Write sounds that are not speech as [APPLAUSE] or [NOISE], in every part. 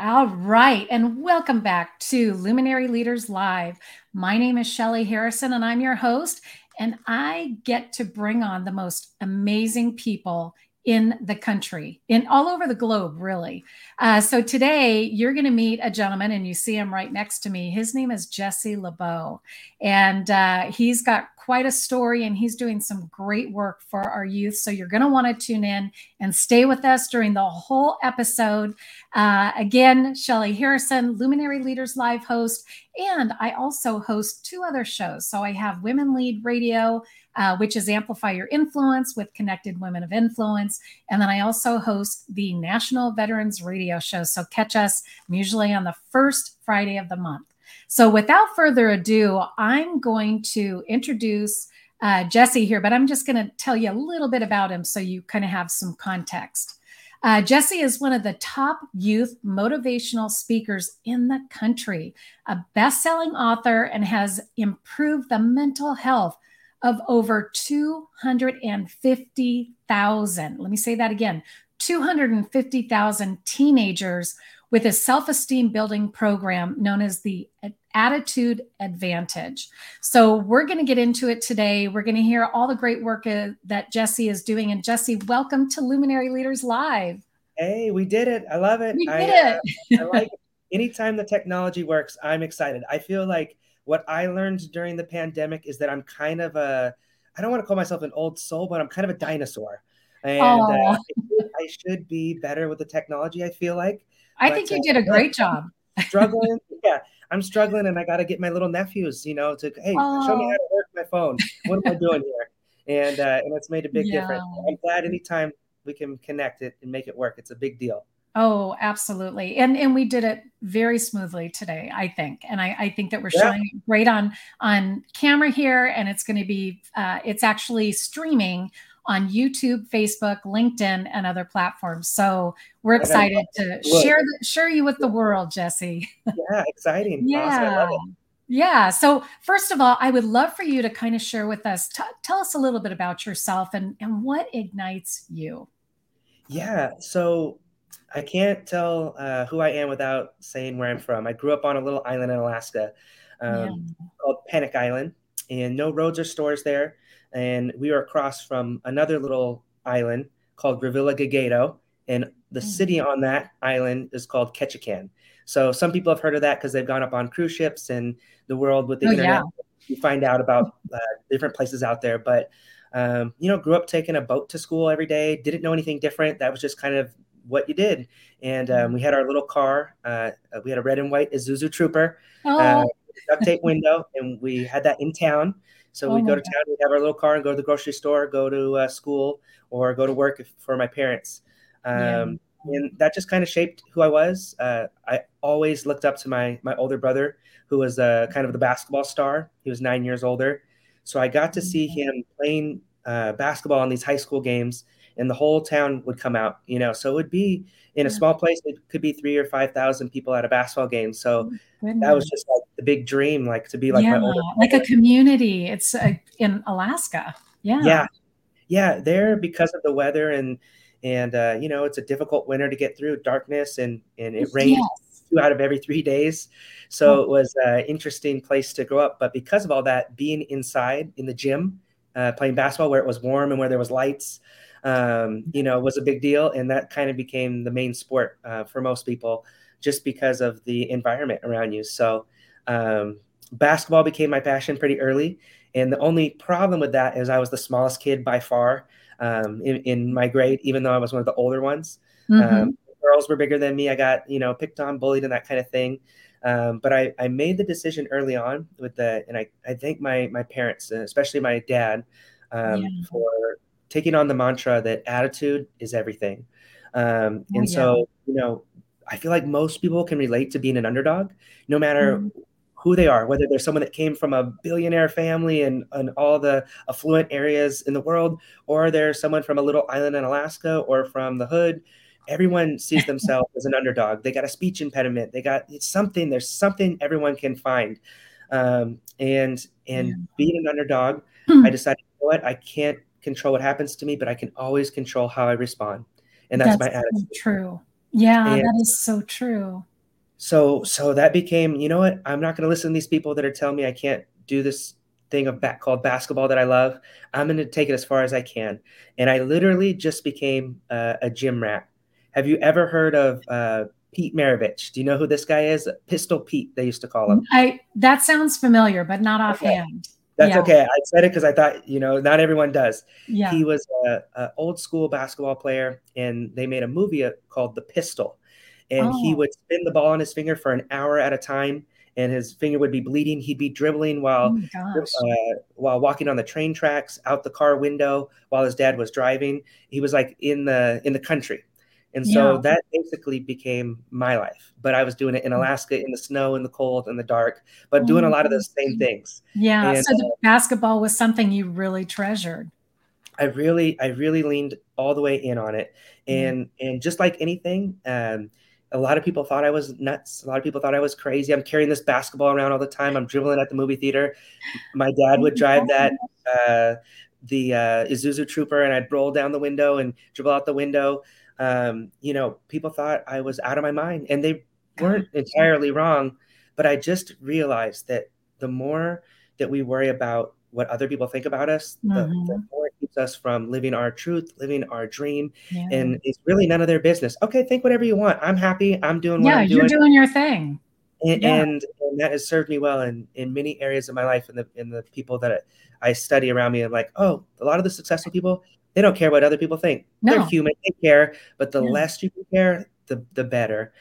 All right. And welcome back to Luminary Leaders Live. My name is Shelly Harrison, and I'm your host. And I get to bring on the most amazing people in the country, in all over the globe, really. Uh, so today you're going to meet a gentleman, and you see him right next to me. His name is Jesse LeBeau, and uh, he's got quite a story, and he's doing some great work for our youth. So you're going to want to tune in and stay with us during the whole episode. Uh, again, Shelly Harrison, Luminary Leaders Live host, and I also host two other shows. So I have Women Lead Radio uh, which is Amplify Your Influence with Connected Women of Influence. And then I also host the National Veterans Radio Show. So catch us usually on the first Friday of the month. So without further ado, I'm going to introduce uh, Jesse here, but I'm just going to tell you a little bit about him so you kind of have some context. Uh, Jesse is one of the top youth motivational speakers in the country, a best selling author, and has improved the mental health of over 250,000. Let me say that again 250,000 teenagers with a self esteem building program known as the Attitude Advantage. So, we're going to get into it today. We're going to hear all the great work uh, that Jesse is doing. And, Jesse, welcome to Luminary Leaders Live. Hey, we did it. I love it. We did I, it. Uh, I like it. Anytime the technology works, I'm excited. I feel like what I learned during the pandemic is that I'm kind of a I don't want to call myself an old soul, but I'm kind of a dinosaur. And uh, [LAUGHS] I should be better with the technology, I feel like. I but, think you uh, did a great job. struggling. yeah, I'm struggling and I got to get my little nephews, you know, to, hey, oh. show me how to work my phone. What am I doing here? And, uh, and it's made a big yeah. difference. I'm glad anytime we can connect it and make it work, it's a big deal. Oh, absolutely. And and we did it very smoothly today, I think. And I, I think that we're yeah. showing it great on on camera here. And it's going to be uh, it's actually streaming on YouTube, Facebook, LinkedIn, and other platforms. So we're excited to share the, share you with the world, Jesse. [LAUGHS] Yeah, exciting. yeah. Awesome. Yeah. So first of all, I would love for you to kind of share with us, t- tell us a little bit about yourself and, and what ignites you. Yeah. So I can't tell uh, who I am without saying where I'm from. I grew up on a little island in Alaska um, yeah. called Pennock Island, and no roads or stores there. And we are across from another little island called Revillagigedo, and the mm-hmm. city on that island is called Ketchikan. So some people have heard of that because they've gone up on cruise ships and the world with the oh, internet. Yeah. You find out about uh, different places out there, but um, you know, grew up taking a boat to school every day. Didn't know anything different. That was just kind of what you did. And um, we had our little car. Uh, we had a red and white Isuzu Trooper, uh, oh. uh, duct tape window, and we had that in town. So oh we go to town, we have our little car and go to the grocery store, go to uh, school, or go to work if, for my parents. Um, yeah. And that just kind of shaped who I was. Uh, I always looked up to my my older brother, who was uh, kind of the basketball star. He was nine years older, so I got to see mm-hmm. him playing basketball in these high school games and the whole town would come out, you know. So it would be in a small place, it could be three or five thousand people at a basketball game. So Goodness. that was just like the big dream, like to be like yeah, like a community. It's uh, in Alaska. Yeah. Yeah. Yeah. There because of the weather and and uh, you know, it's a difficult winter to get through, darkness and and it rains yes. two out of every three days. So oh. it was an interesting place to grow up. But because of all that, being inside in the gym, uh, playing basketball where it was warm and where there was lights, um, you know, was a big deal. And that kind of became the main sport uh, for most people just because of the environment around you. So um, basketball became my passion pretty early. And the only problem with that is I was the smallest kid by far um, in, in, my grade, even though I was one of the older ones. Mm-hmm. Um, girls were bigger than me. I got, you know, picked on, bullied, and that kind of thing. Um, but I, I made the decision early on with the, and I, I thank my, my parents, especially my dad, um, yeah. for taking on the mantra that attitude is everything. Um, and oh, yeah. so, you know, I feel like most people can relate to being an underdog, no matter mm-hmm. who they are, whether they're someone that came from a billionaire family and, and all the affluent areas in the world, or they're someone from a little island in Alaska or from the hood. Everyone sees [LAUGHS] themselves as an underdog. They got a speech impediment. They got it's something. There's something everyone can find. Um, and and yeah. being an underdog, [CLEARS THROAT] I decided, you know what, I can't control what happens to me, but I can always control how I respond. And that's, that's my attitude. True. Yeah, and that is so true. So so that became, you know what? I'm not going to listen to these people that are telling me I can't do this thing of back called basketball that I love. I'm going to take it as far as I can. And I literally just became uh, a gym rat. Have you ever heard of uh, Pete Maravich? Do you know who this guy is? Pistol Pete, they used to call him. I that sounds familiar, but not offhand. Okay. That's yeah. okay. I said it because I thought, you know, not everyone does. Yeah. He was a, a old school basketball player, and they made a movie uh, called The Pistol. And oh. he would spin the ball on his finger for an hour at a time, and his finger would be bleeding. He'd be dribbling while oh uh, while walking on the train tracks, out the car window, while his dad was driving. He was like in the in the country, and so yeah. that basically became my life. But I was doing it in mm. Alaska in the snow, in the cold, in the dark, but doing a lot of those same things. Yeah. And, so the uh, basketball was something you really treasured. I really, I really leaned all the way in on it. And mm. and just like anything, um, a lot of people thought I was nuts. A lot of people thought I was crazy. I'm carrying this basketball around all the time. I'm dribbling at the movie theater. My dad would drive that uh, the uh, Isuzu Trooper, and I'd roll down the window and dribble out the window um, you know, people thought I was out of my mind, and they weren't entirely wrong. But I just realized that the more that we worry about what other people think about us, mm-hmm. the, the, mm-hmm. more it keeps us from living our truth, living our dream. Yeah. And it's really none of their business. Okay, think whatever you want. I'm happy. I'm doing yeah, I'm you're doing your thing. And, yeah. and, and that has served me well in in many areas of my life and the in the people that I study around me. I'm like, oh, a lot of the successful people, they don't care what other people think. No. They're human, they care, but the yeah. less you care, the the better.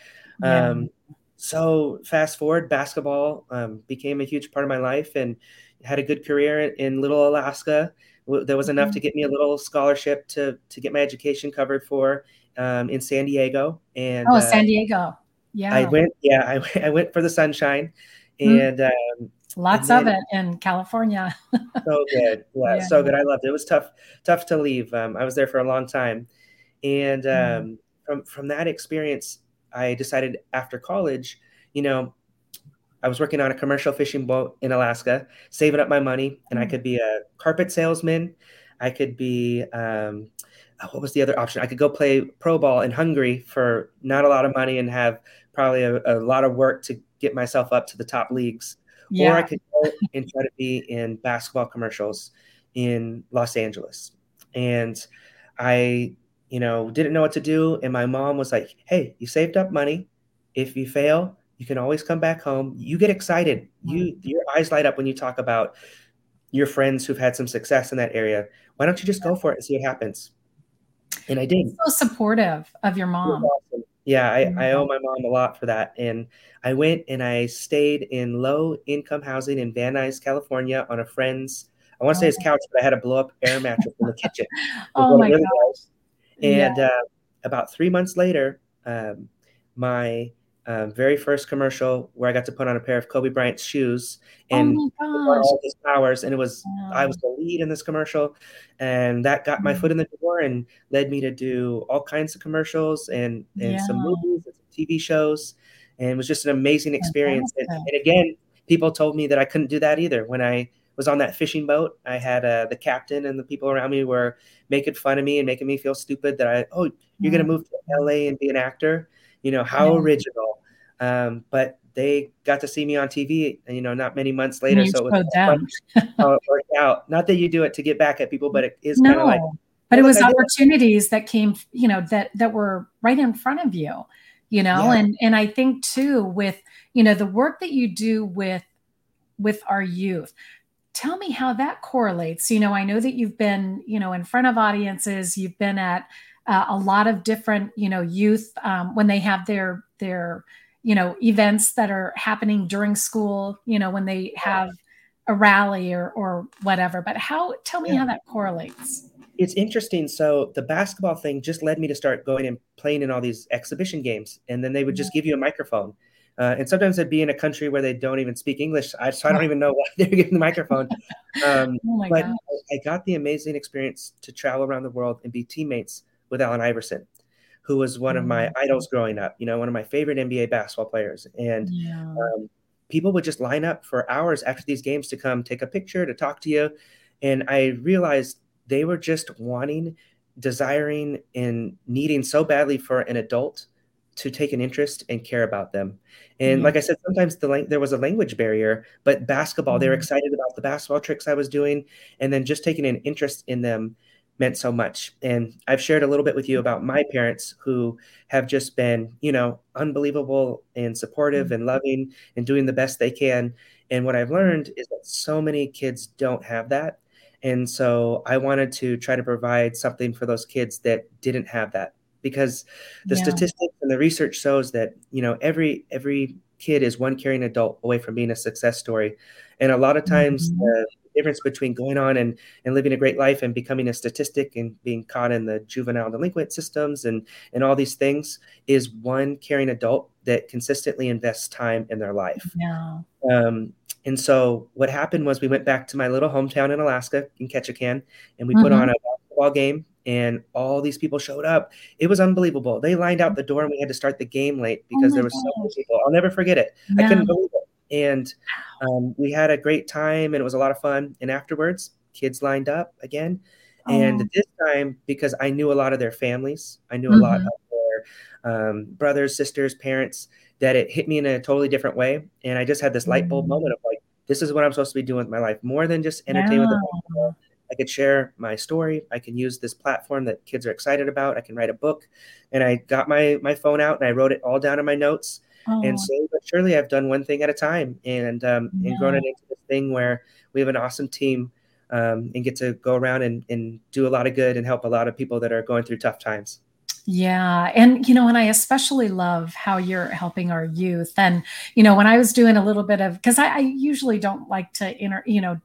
Yeah. Um, so fast forward, basketball um, became a huge part of my life, and had a good career in Little Alaska. There was enough mm-hmm. to get me a little scholarship to to get my education covered for um, in San Diego. And oh, uh, San Diego, yeah. I went, yeah, I, [LAUGHS] I went for the sunshine. And mm-hmm. um, Lots then, of it in California. [LAUGHS] so good. Yeah, yeah, so good. I loved it. It was tough, tough to leave. Um, I was there for a long time. And mm. um, mm. from, from that experience, I decided after college, you know, I was working on a commercial fishing boat in Alaska, saving up my money, and mm. I could be a carpet salesman. I could be, um, oh, what was the other option? I could go play pro ball in Hungary for not a lot of money and have probably a, a lot of work to get myself up to the top leagues yeah. or I could go [LAUGHS] and try to be in basketball commercials in Los Angeles. And I, you know, didn't know what to do. And my mom was like, hey, you saved up money. If you fail, you can always come back home. You get excited. You your eyes light up when you talk about your friends who've had some success in that area. Why don't you just go for it and see what happens? And I did. So supportive of your mom. Yeah, I, I owe my mom a lot for that. And I went and I stayed in low income housing in Van Nuys, California on a friend's, I want to say his oh. couch, but I had a blow up air mattress in the kitchen. [LAUGHS] oh my really And yeah. uh, about three months later, um, my um, very first commercial where I got to put on a pair of Kobe Bryant's shoes and oh all his powers. And it was wow. I was the lead in this commercial, and that got my mm. foot in the door and led me to do all kinds of commercials and and yeah. some movies and some TV shows. And it was just an amazing experience. And, and, again, people told me that I couldn't do that either. When I was on that fishing boat, I had uh, the captain and the people around me were making fun of me and making me feel stupid that I, oh, you're going to move to LA and be an actor you know how original um, but they got to see me on tv you know not many months later so it was [LAUGHS] how it worked out. Not that you do it to get back at people but it is no, kind of like but it was opportunities that came you know that that were right in front of you you know? Yeah. and and i think too with you know the work that you do with with our youth tell me how that correlates. You know i know that you've been you know in front of audiences. You've been at uh, a lot of different you know youth um, when they have their their you know events that are happening during school you know when they have a rally or or whatever but how tell me yeah. how that correlates it's interesting so the basketball thing just led me to start going and playing in all these exhibition games and then they would just give you a microphone uh, and sometimes I'd be in a country where they don't even speak English. I, so I don't even [LAUGHS] know why [LAUGHS] they're giving the microphone. Um, [LAUGHS] oh but I, I got the amazing experience to travel around the world and be teammates with Allen Iverson, who was one of my mm-hmm. idols growing up, you know, one of my favorite NBA basketball players. And yeah. um, people would just line up for hours after these games to come take a picture, to talk to you. And I realized they were just wanting, desiring, and needing so badly for an adult to take an interest and care about them. And mm-hmm. like I said, sometimes the lang- there was a language barrier, but basketball, mm-hmm. they were excited about the basketball tricks I was doing, and then just taking an interest in them meant so much. And I've shared a little bit with you about my parents who have just been, you know, unbelievable and supportive mm-hmm. and loving and doing the best they can. And what I've learned is that so many kids don't have that. And so I wanted to try to provide something for those kids that didn't have that because the yeah. statistics and the research shows that, you know, every every kid is one caring adult away from being a success story. And a lot of times mm-hmm. the difference between going on and, and living a great life and becoming a statistic and being caught in the juvenile delinquent systems and, and all these things is one caring adult that consistently invests time in their life. Yeah. Um, and so what happened was we went back to my little hometown in Alaska in Ketchikan and we mm-hmm. put on a basketball game and all these people showed up. It was unbelievable. They lined out the door and we had to start the game late because oh there was so many people. I'll never forget it. Yeah. I couldn't believe it. And um, we had a great time and it was a lot of fun. And afterwards, kids lined up again. Oh. And this time, because I knew a lot of their families, I knew mm-hmm. a lot mm-hmm. of their um, brothers, sisters, parents, that it hit me in a totally different way. And I just had this light bulb mm-hmm. moment of like, this is what I'm supposed to be doing with my life more than just entertain yeah. I could share my story. I can use this platform that kids are excited about. I can write a book. And I got my my phone out and I wrote it all down in my notes. Oh. And slowly but surely, I've done one thing at a time, and um, yeah. and grown it into this thing where we have an awesome team um, and get to go around and, and do a lot of good and help a lot of people that are going through tough times. Yeah. And, you know, and I especially love how you're helping our youth. And, you know, when I was doing a little bit of, because I, I, usually don't like to, inter, you know,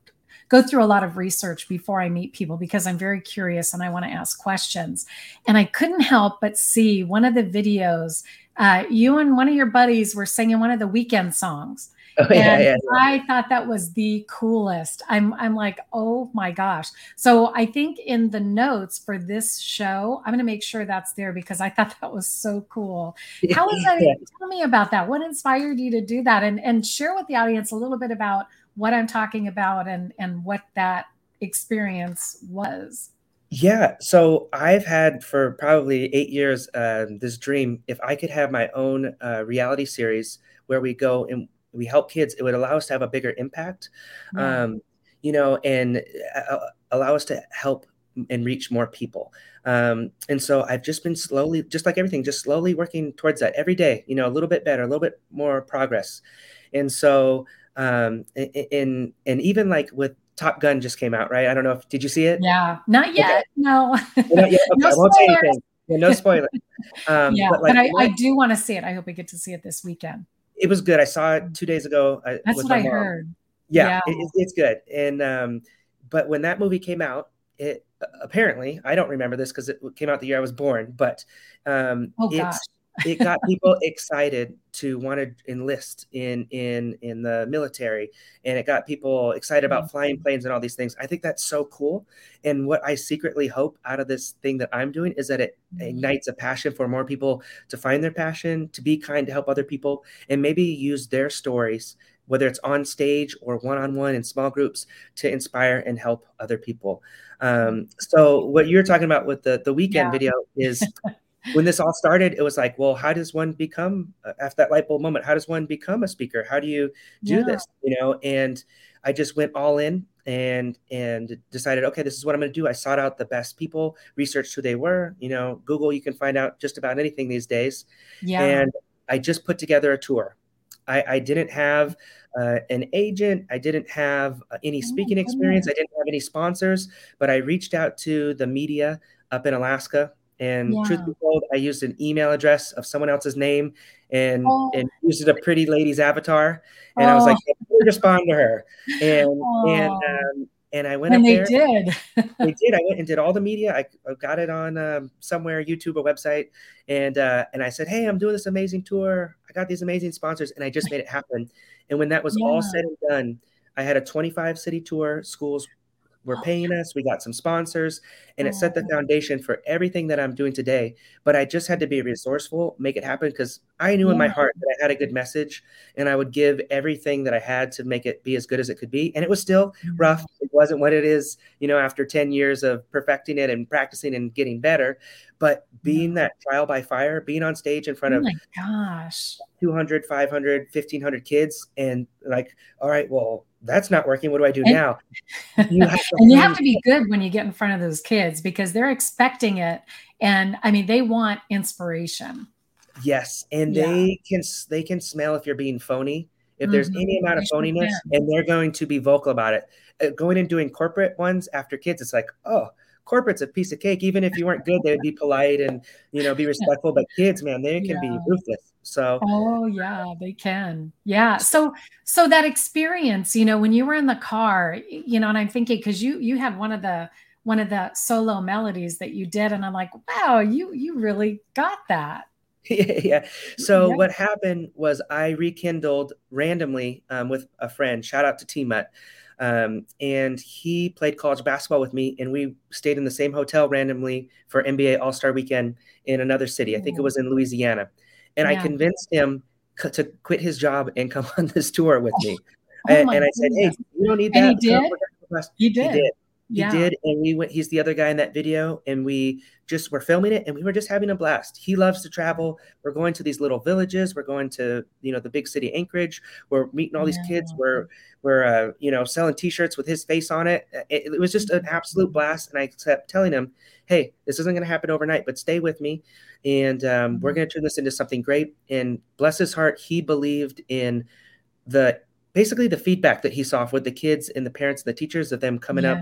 go through a lot of research before I meet people because I'm very curious and I want to ask questions. And I couldn't help but see one of the videos uh, you and one of your buddies were singing one of the Weeknd songs. Oh, yeah, yeah, I thought that was the coolest. I'm I'm like, oh my gosh. So I think in the notes for this show, I'm gonna make sure that's there because I thought [LAUGHS] that was so cool. How was that? Tell me about that. What inspired you to do that? And and share with the audience a little bit about what I'm talking about and and what that experience was. Yeah, so I've had for probably eight years uh, this dream. If I could have my own uh, reality series where we go and we help kids, it would allow us to have a bigger impact, yeah. um, you know, and uh, allow us to help and reach more people. Um, and so I've just been slowly, just like everything, just slowly working towards that every day. You know, a little bit better, a little bit more progress. And so, um, and and even like with Top Gun just came out, right? I don't know if did you see it? Yeah, not yet. [LAUGHS] Okay. No. not yet. Okay, no I won't say anything. Yeah, no spoiler. [LAUGHS] Um, yeah, but, like, but I, I, do want to see it. I hope I get to see it this weekend. It was good. I saw it two days ago. Uh, That's what I mom. heard. Yeah, yeah. It, it's good. And um, but when that movie came out, it apparently I don't remember this because it came out the year I was born, but um, oh, it's it got people excited to want to enlist in in in the military and it got people excited about mm-hmm. flying planes and all these things i think that's so cool and what i secretly hope out of this thing that i'm doing is that it mm-hmm. ignites a passion for more people to find their passion to be kind to help other people and maybe use their stories whether it's on stage or one-on-one in small groups to inspire and help other people um, so what you're talking about with the the Weeknd yeah. video is [LAUGHS] when this all started, it was like, well, how does one become after that light bulb moment? How does one become a speaker? How do you do yeah. this? You know, and I just went all in and and decided, okay, this is what I'm going to do. I sought out the best people, researched who they were. You know, Google, you can find out just about anything these days. Yeah. And I just put together a tour. I, I didn't have uh, an agent. I didn't have uh, any oh, speaking experience. I didn't have any sponsors, but I reached out to the media up in Alaska and yeah. truth be told, I used an email address of someone else's name and oh. and used a pretty lady's avatar. And oh. I was like, hey, respond to her. And oh. and um, and I went and they there. did. they [LAUGHS] did. I went and did all the media. I, I got it on um, somewhere, YouTube, a website, and uh, and I said, hey, I'm doing this amazing tour. I got these amazing sponsors, and I just made it happen. And when that was yeah. all said and done, I had a 25 city tour. Schools were oh, paying us. We got some sponsors, and it set the oh. foundation for everything that I'm doing today. But I just had to be resourceful, make it happen because I knew yeah. in my heart that I had a good message and I would give everything that I had to make it be as good as it could be. And it was still mm-hmm. rough. It wasn't what it is, you know, after 10 years of perfecting it and practicing and getting better. But being that trial by fire, being on stage in front oh of my gosh, 200, 500, 1500 kids and like, all right, well, that's not working. What do I do and, now? [LAUGHS] You and you have to be good when you get in front of those kids because they're expecting it. And I mean, they want inspiration. Yes, and yeah. they can they can smell if you're being phony. If there's mm-hmm. any amount of phoniness, and they're going to be vocal about it. Uh, going and doing corporate ones after kids, it's like, oh, corporate's a piece of cake. Even if you weren't good, they would be polite and you know be [LAUGHS] respectful. But kids, man, they can yeah. be ruthless. So oh yeah, they can. Yeah. So so that experience, you know, when you were in the car, you know, and I'm thinking because you you had one of the one of the solo melodies that you did, and I'm like, wow, you you really got that. [LAUGHS] yeah. yeah. So yeah. what happened was I rekindled randomly um, with a friend. Shout out to T Mutt. Um, and he played college basketball with me, and we stayed in the same hotel randomly for NBA All Star Weekend in another city. I think it was in Louisiana. And yeah. I convinced him to quit his job and come [LAUGHS] on this tour with me. Oh, and, and I said, "Hey, you don't need that." And he did. He did. He did. He yeah. did, and we went. He's the other guy in that video, and we just were filming it, and we were just having a blast. He loves to travel. We're going to these little villages. We're going to you know the big city Anchorage. We're meeting all these yeah. kids. We're we're uh, you know selling T-shirts with his face on it. it. It was just an absolute blast, and I kept telling him, "Hey, this isn't going to happen overnight, but stay with me, and um, we're mm-hmm. going to turn this into something great." And bless his heart, he believed in the basically the feedback that he saw with the kids and the parents and the teachers of them coming yeah. up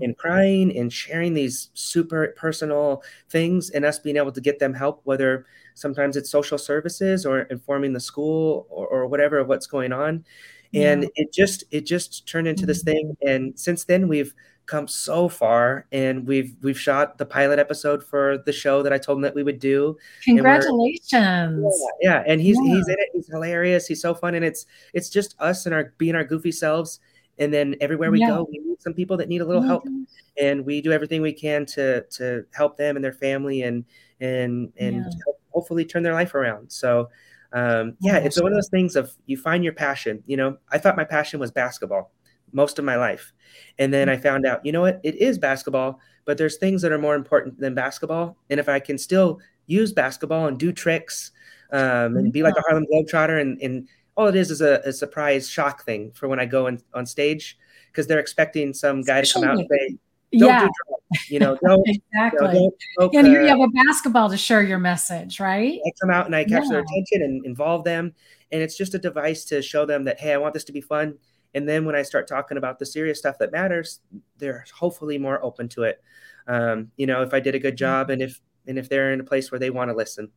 and crying and sharing these super personal things and us being able to get them help whether sometimes it's social services or informing the school or, or whatever of what's going on and yeah. it just it just turned into this thing mm-hmm. and since then we've come so far and we've we've shot the pilot episode for the show that I told him that we would do. Congratulations. Yeah, yeah, and he's yeah. he's in it. He's hilarious. He's so fun and it's it's just us and our being our goofy selves and then everywhere we yeah. go we meet some people that need a little help mm-hmm. and we do everything we can to to help them and their family and and and hopefully turn their life around. So um, yeah, it's one of those things of you find your passion. You know, I thought my passion was basketball most of my life. And then I mm-hmm. found out, you know what, it is basketball, but there's things that are more important than basketball. And if I can still use basketball and do tricks um, and be like a mm-hmm. Harlem Globetrotter, and, and all it is is a, a surprise shock thing for when I go in, on stage because they're expecting some guy to come out and say, don't yeah. do drugs, you know, don't, exactly. You know, don't smoke, and here uh, you have a basketball to share your message, right? I come out and I catch yeah. their attention and involve them. And it's just a device to show them that, hey, I want this to be fun and then when I start talking about the serious stuff that matters, they're hopefully more open to it. Um, you know, if I did a good job and if and if they're in a place where they want to listen.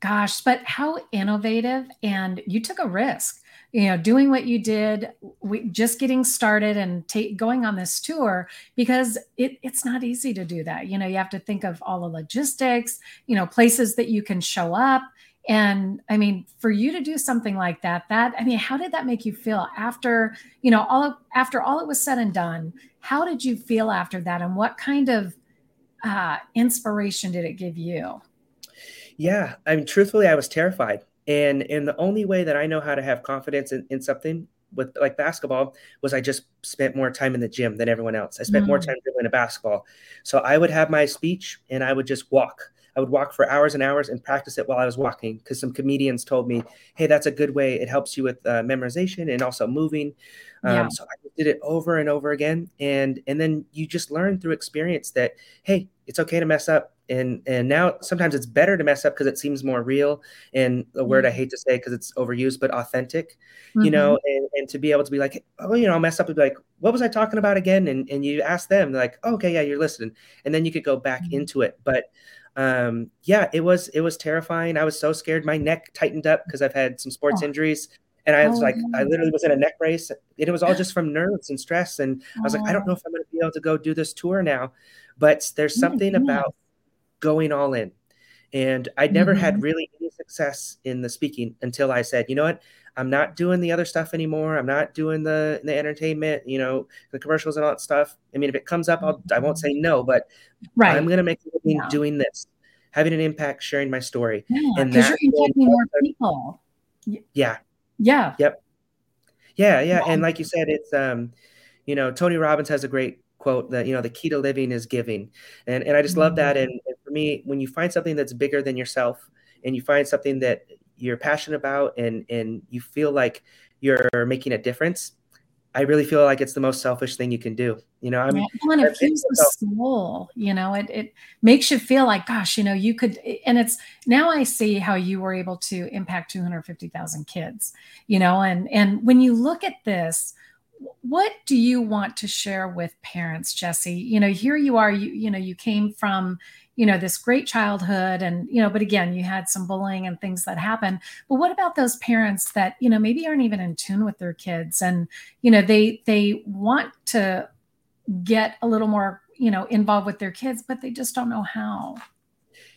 Gosh, but how innovative and you took a risk you know doing what you did we, just getting started and ta- going on this tour because it, it's not easy to do that you know you have to think of all the logistics you know places that you can show up and i mean for you to do something like that that i mean how did that make you feel after you know all after all it was said and done how did you feel after that and what kind of uh, inspiration did it give you yeah i mean truthfully i was terrified and and the only way that i know how to have confidence in, in something with like basketball was I just spent more time in the gym than everyone else. I spent mm. more time dribbling a basketball. So I would have my speech and I would just walk. I would walk for hours and hours and practice it while I was walking because some comedians told me, hey, that's a good way. It helps you with uh, memorization and also moving. Um, yeah. So I did it over and over again, and and then you just learn through experience that hey, it's okay to mess up, and and now sometimes it's better to mess up because it seems more real. And the word I mm-hmm. hate to say because it's overused, but authentic, mm-hmm. you know, and, and to be able to be like, oh, you know, I'll mess up and be like, what was I talking about again? And and you ask them, like, oh, okay, yeah, you're listening, and then you could go back mm-hmm. into it, but um, yeah, it was it was terrifying. I was so scared. My neck tightened up because I've had some sports oh. injuries, and I was oh, like, I literally was in a neck brace. And it was all just from nerves and stress. And I was like, I don't know if I'm going to be able to go do this tour now. But there's something mm-hmm. about going all in. And I never mm-hmm. had really any success in the speaking until I said, you know what? I'm not doing the other stuff anymore. I'm not doing the the entertainment, you know, the commercials and all that stuff. I mean, if it comes up, I'll I won't say no, but right. I'm gonna make a living yeah. doing this. having an impact, sharing my story. Yeah, and because you're impacting more people. Yeah. Yeah. Yep. Yeah, yeah. And like you said, it's um, you know, Tony Robbins has a great quote that, you know, the key to living is giving. And and I just love that. Mm-hmm. And, and for me, when you find something that's bigger than yourself and you find something that you're passionate about and and you feel like you're making a difference, I really feel like it's the most selfish thing you can do. You know, I'm yeah, well, it feels the soul, you know, it, it makes you feel like, gosh, you know, you could, and it's now I see how you were able to impact 250,000 kids, you know, and, and when you look at this, what do you want to share with parents, Jesse? You know, here you are, you, you know, you came from, you know this great childhood and you know but again you had some bullying and things that happen but what about those parents that you know maybe aren't even in tune with their kids and you know they they want to get a little more you know involved with their kids but they just don't know how?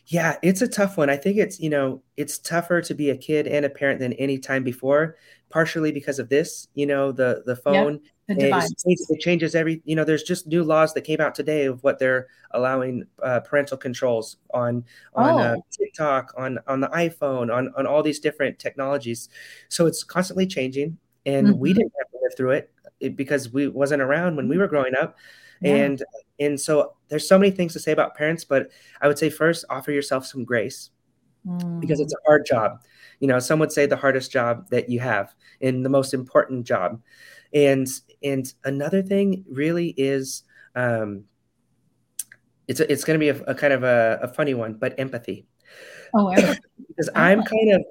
Yeah it's a tough one. I think it's you know it's tougher to be a kid and a parent than any time before partially because of this you know the the phone. yep it, it, changes every you know there's just new laws that came out today of what they're allowing uh, parental controls on on uh, oh. uh, tiktok on on the iphone on on all these different technologies so it's constantly changing and mm-hmm. we didn't have to live through it, it, because we wasn't around when we were growing up yeah. and and so there's so many things to say about parents but i would say first offer yourself some grace mm. because it's a hard job you know some would say the hardest job that you have and the most important job and and another thing really is um, it's a, it's going to be a, a, kind of a, a, funny one, but empathy. Oh, [LAUGHS] because I'm kind of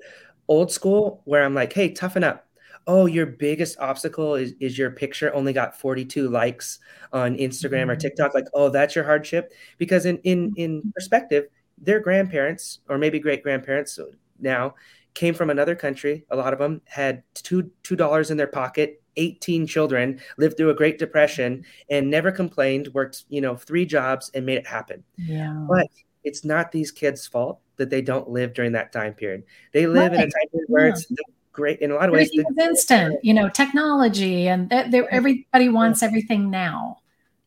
old school where I'm like, hey, toughen up. Oh, your biggest obstacle is, is your picture only got 42 likes on Instagram mm-hmm. or TikTok. Like, oh, that's your hardship. Because in in in perspective, their grandparents or maybe great grandparents now came from another country. A lot of them had two two dollars in their pocket 18 children, lived through a Great Depression, and never complained, worked, you know, three jobs and made it happen. Yeah. But it's not these kids' fault that they don't live during that time period. They live right. in a time period where yeah. it's great in a lot of everything ways. Is instant, you know, technology, and everybody wants everything now.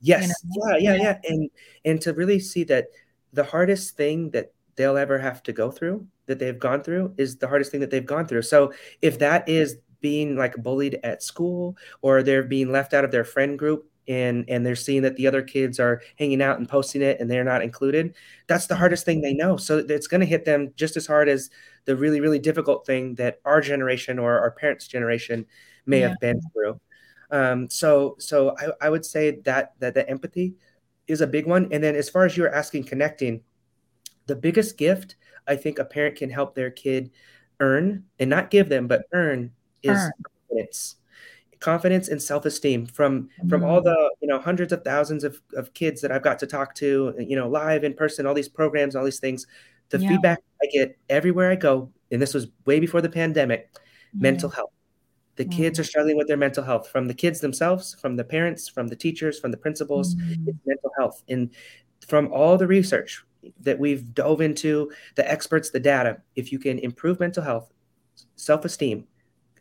Yes, you know? yeah, yeah, yeah, and and to really see that the hardest thing that they'll ever have to go through that they've gone through is the hardest thing that they've gone through. So if that is being like bullied at school or they're being left out of their friend group and and they're seeing that the other kids are hanging out and posting it and they're not included that's the hardest thing they know. So it's going to hit them just as hard as the really really difficult thing that our generation or our parents generation may yeah. have been through. Um, so so I, I would say that that the empathy is a big one. And then as far as you're asking connecting the biggest gift i think a parent can help their kid earn and not give them but earn is confidence. Confidence and self-esteem from from mm. all mm-hmm. the you know hundreds of thousands of, of kids that i've got to talk to you know live in person all these programs all these things. The yeah. feedback i get everywhere i go and this was way before the pandemic yeah. mental mm-hmm. health. The kids are mm-hmm. struggling with their mental health from the kids themselves from the parents from the teachers from the principals. It's mental health. And from all the research that we've dove into the experts the data if you can improve mental health self-esteem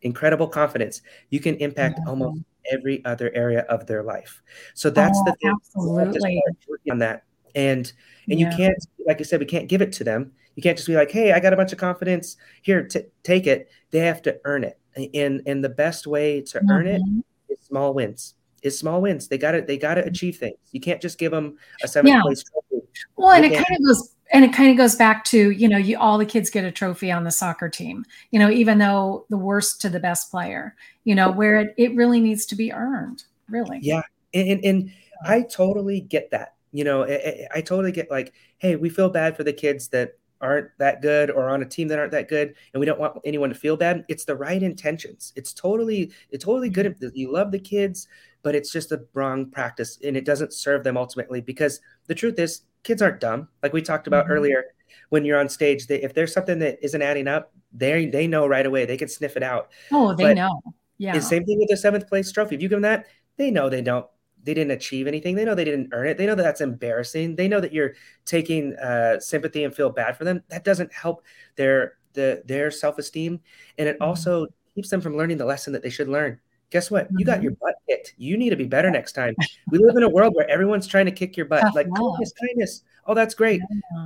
incredible confidence, you can impact mm-hmm. almost every other area of their life. So that's oh, the thing. Absolutely. On that. And and yeah. you can't, like I said, we can't give it to them. You can't just be like, "Hey, I got a bunch of confidence. Here, t- take it." They have to earn it, and and the best way to mm-hmm. earn it mm-hmm. small wins. Is small wins. They got to they got to achieve things. You can't just give them a seventh yeah. place trophy. Well, and it kind of goes and it kind of goes back to you know you all the kids get a trophy on the soccer team you know even though the worst to the best player you know where it, it really needs to be earned really. Yeah. And and i totally get that you know I, I totally get like hey we feel bad for the kids that aren't that good or on a team that aren't that good and we don't want anyone to feel bad. It's the right intentions. It's totally it's totally good if you love the kids but it's just a wrong practice and it doesn't serve them ultimately because the truth is kids aren't dumb. Like we talked about mm-hmm. earlier, when you're on stage, they, if there's something that isn't adding up, they they know right away. They can sniff it out. Oh, they but know. Yeah. The same thing with the seventh place trophy. If you give them that, they know they don't. They didn't achieve anything. They know they didn't earn it. They know that that's embarrassing. They know that you're taking uh, sympathy and feel bad for them. That doesn't help their the their self esteem, and it mm-hmm. also keeps them from learning the lesson that they should learn. Guess what? Mm-hmm. You got mm-hmm. your butt quit. You need to be better next time. We live in a world where everyone's trying to kick your butt. Tough like kindness, kindness. Oh, that's great.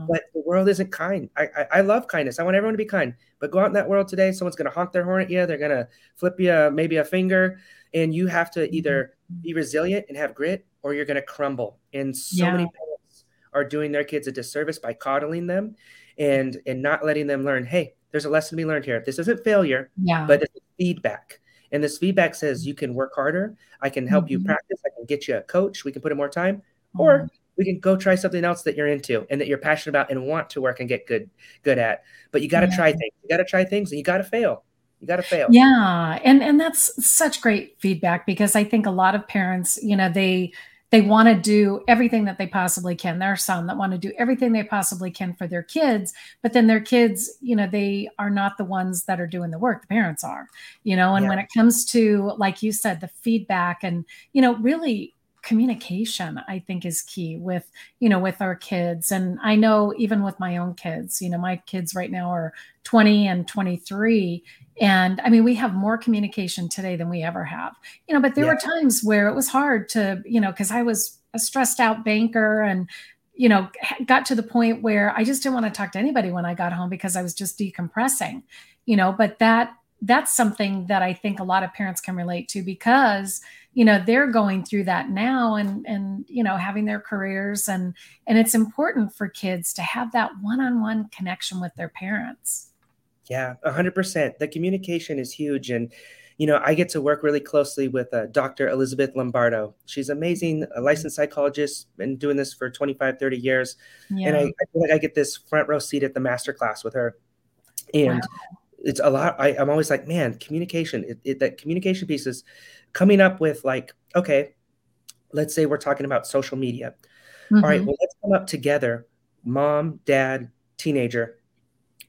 But the world isn't kind. I, I, I love kindness. I want everyone to be kind. But go out in that world today. Someone's going to honk their horn at you. They're going to flip you a, maybe a finger, and you have to either mm-hmm. be resilient and have grit, or you're going to crumble. And so yeah. many parents are doing their kids a disservice by coddling them, and and not letting them learn. Hey, there's a lesson to be learned here. This isn't failure, yeah. but it's feedback. And this feedback says you can work harder. I can help mm-hmm. you practice. I can get you a coach. We can put in more time, mm-hmm. or we can go try something else that you're into and that you're passionate about and want to work and get good good at. But you got to yeah. try things. You got to try things, and you got to fail. You got to fail. Yeah, and and that's such great feedback because I think a lot of parents, you know, they they want to do everything that they possibly can. There are some that want to do everything they possibly can for their kids, but then their kids, you know, they are not the ones that are doing the work. The parents are, you know, and yeah. when it comes to, like you said, the feedback and, you know, really communication i think is key with you know with our kids. And i know even with my own kids you know my kids right now are 20 and 23 and i mean we have more communication today than we ever have. You know but there yeah. were times where it was hard to you know because i was a stressed out banker and you know got to the point where i just didn't want to talk to anybody when i got home because i was just decompressing you know but that that's something that i think a lot of parents can relate to because you know they're going through that now and and you know having their careers and and it's important for kids to have that one-on-one connection with their parents. Yeah 100% the communication is huge and you know i get to work really closely with uh, dr elizabeth lombardo. She's amazing a licensed psychologist been doing this for 25 30 years. Yeah. and I, I, feel like i get this front row seat at the master class with her. And wow. It's a lot I, am always like man communication it, it, that communication piece is coming up with like, okay, let's say we're talking about social media. Mm-hmm. All right, mm-hmm. well, let's come up together, mom, dad, teenager,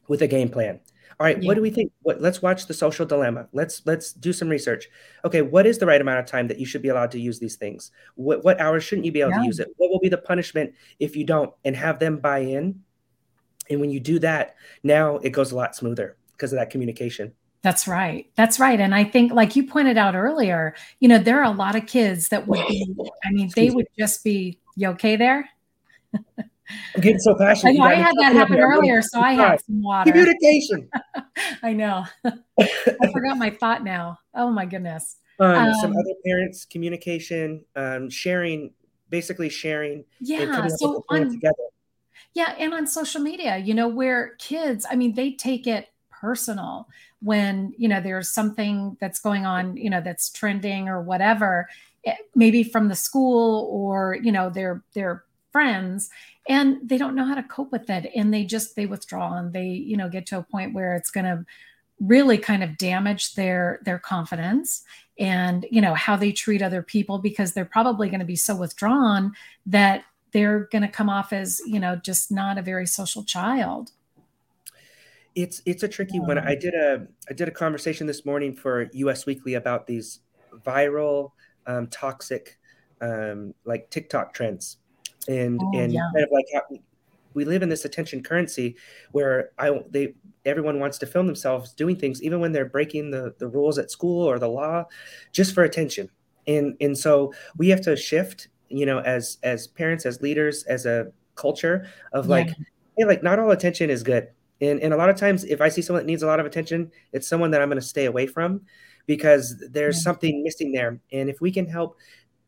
with a game plan. All right, yeah. what do we think? What, let's watch the social dilemma. Let's let's do some research. Okay, what is the right amount of time that you should be allowed to use these things? What what hours shouldn't you be able yeah. to use it? What will be the punishment if you don't? And have them buy in. And when you do that, now it goes a lot smoother because of that communication. That's right. That's right. And I think, like you pointed out earlier, you know, there are a lot of kids that would be, I mean, they would just be, you okay there? I'm getting so passionate. I, know, I had that happen earlier, so I had some water. Communication. [LAUGHS] I know. I forgot my thought now. Oh my goodness. Um, um, some other parents, communication, um, sharing, basically sharing. Yeah. so on, together. Yeah, and on social media, you know, where kids, I mean, they take it personal when you know there's something that's going on you know that's trending or whatever eh, maybe from the school or you know their their friends and they don't know how to cope with it and they just they withdraw and they you know get to a point where it's going to really kind of damage their their confidence and you know how they treat other people because they're probably going to be so withdrawn that they're going to come off as you know just not a very social child it's it's a tricky one. I did a I did a conversation this morning for US Weekly about these viral um, toxic um, like TikTok trends, and oh, and yeah. kind of like how we live in this attention currency where I they everyone wants to film themselves doing things even when they're breaking the the rules at school or the law, just for attention. And and so we have to shift, you know, as as parents, as leaders, as a culture of like, yeah. hey, like not all attention is good and, and a lot of times, if I see someone that needs a lot of attention, it's someone that I'm going to stay away from because there's something missing there. And if we can help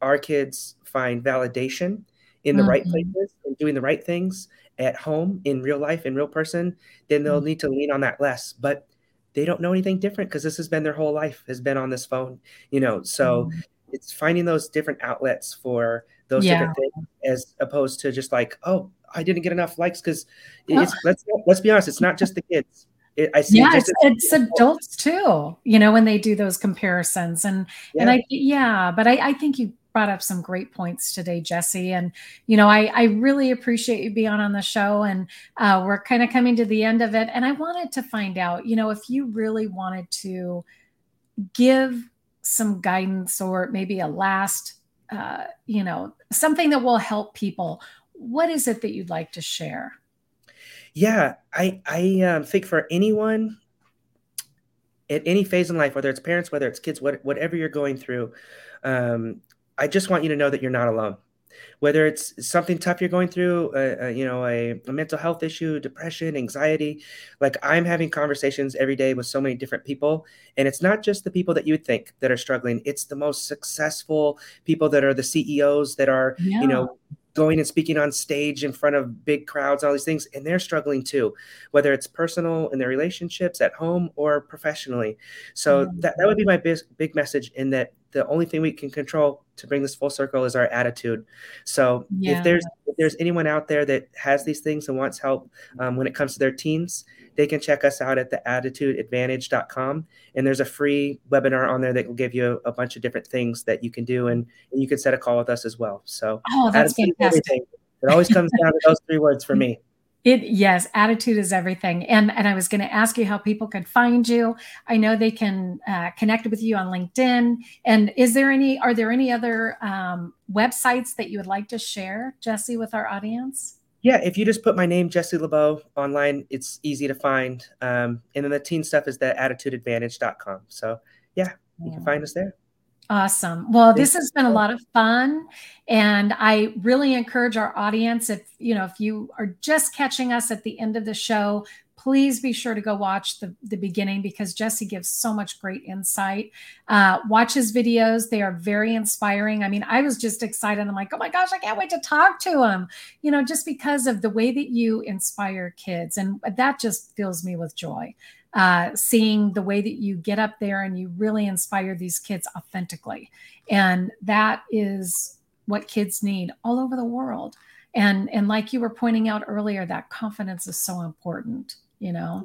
our kids find validation in the mm-hmm. right places and doing the right things at home, in real life, in real person, then they'll mm-hmm. need to lean on that less. But they don't know anything different because this has been their whole life has been on this phone, you know. So mm-hmm. it's finding those different outlets for those yeah. different things as opposed to just like, oh, I didn't get enough likes because it's let's let's be honest, it's not just the kids. It, I see yeah, it's, it's adults too. You know, when they do those comparisons, and yeah. and I yeah, but I, I think you brought up some great points today, Jesse. And you know, I I really appreciate you being on the show, and uh, we're kind of coming to the end of it. And I wanted to find out, you know, if you really wanted to give some guidance or maybe a last, uh, you know, something that will help people what is it that you'd like to share? Yeah, I I um, think for anyone, at any phase in life, whether it's parents, whether it's kids, what, whatever you're going through, um, I just want you to know that you're not alone whether it's something tough you're going through, uh, uh, you know, a, a, mental health issue, depression, anxiety. Like I'm having conversations every day with so many different people, and it's not just the people that you would think that are struggling. It's the most successful people that are the CEOs that are, yeah. you know, going and speaking on stage in front of big crowds, all these things, and they're struggling too, whether it's personal in their relationships at home or professionally. So mm-hmm. that, that would be my big, big message in that the only thing we can control to bring this full circle is our attitude. So yeah. if there's if there's anyone out there that has these things and wants help um, when it comes to their teens, they can check us out at the attitudeadvantage.com. And there's a free webinar on there that will give you a, a bunch of different things that you can do, and, and, you can set a call with us as well. So oh, that's fantastic. It always comes down to those three words for me. It yes, attitude is everything. And and I was going to ask you how people could find you. I know they can uh, connect with you on LinkedIn. And is there any? Are there any other um, websites that you would like to share, Jesse, with our audience? Yeah, if you just put my name Jesse LeBeau online, it's easy to find. Um, and then the teen stuff is the attitudeadvantage.com. So yeah, you can find us there. Awesome. Well, this has been a lot of fun. And I really encourage our audience if, you know, if you are just catching us at the end of the show, please be sure to go watch the, the beginning because Jesse gives so much great insight. Uh, watch his videos. They are very inspiring. I mean, I was just excited. I'm like, oh my gosh, I can't wait to talk to him, you know, just because of the way that you inspire kids. And that just fills me with joy uh, seeing the way that you get up there and you really inspire these kids authentically. And that is what kids need all over the world. And, and like you were pointing out earlier, that confidence is so important you know?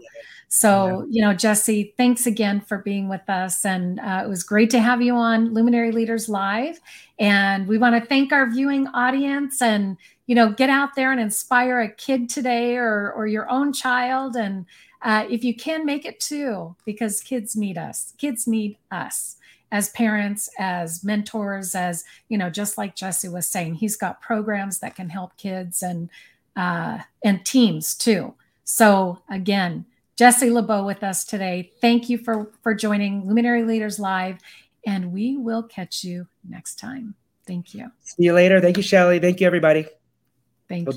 So you know jesse thanks again for being with us. And uh, it was great to have you on luminary leaders live. And we want to thank our viewing audience and you know get out there and inspire a kid today or or your own child. And uh, if you can make it too, because kids need us. Kids need us as parents, as mentors, as you know, just like Jesse was saying, he's got programs that can help kids and uh, and teams too. So again, Jesse LeBeau with us today. Thank you for for joining Luminary Leaders Live, and we will catch you next time. Thank you. See you later. Thank you, Shelly. Thank you, everybody. Thank you.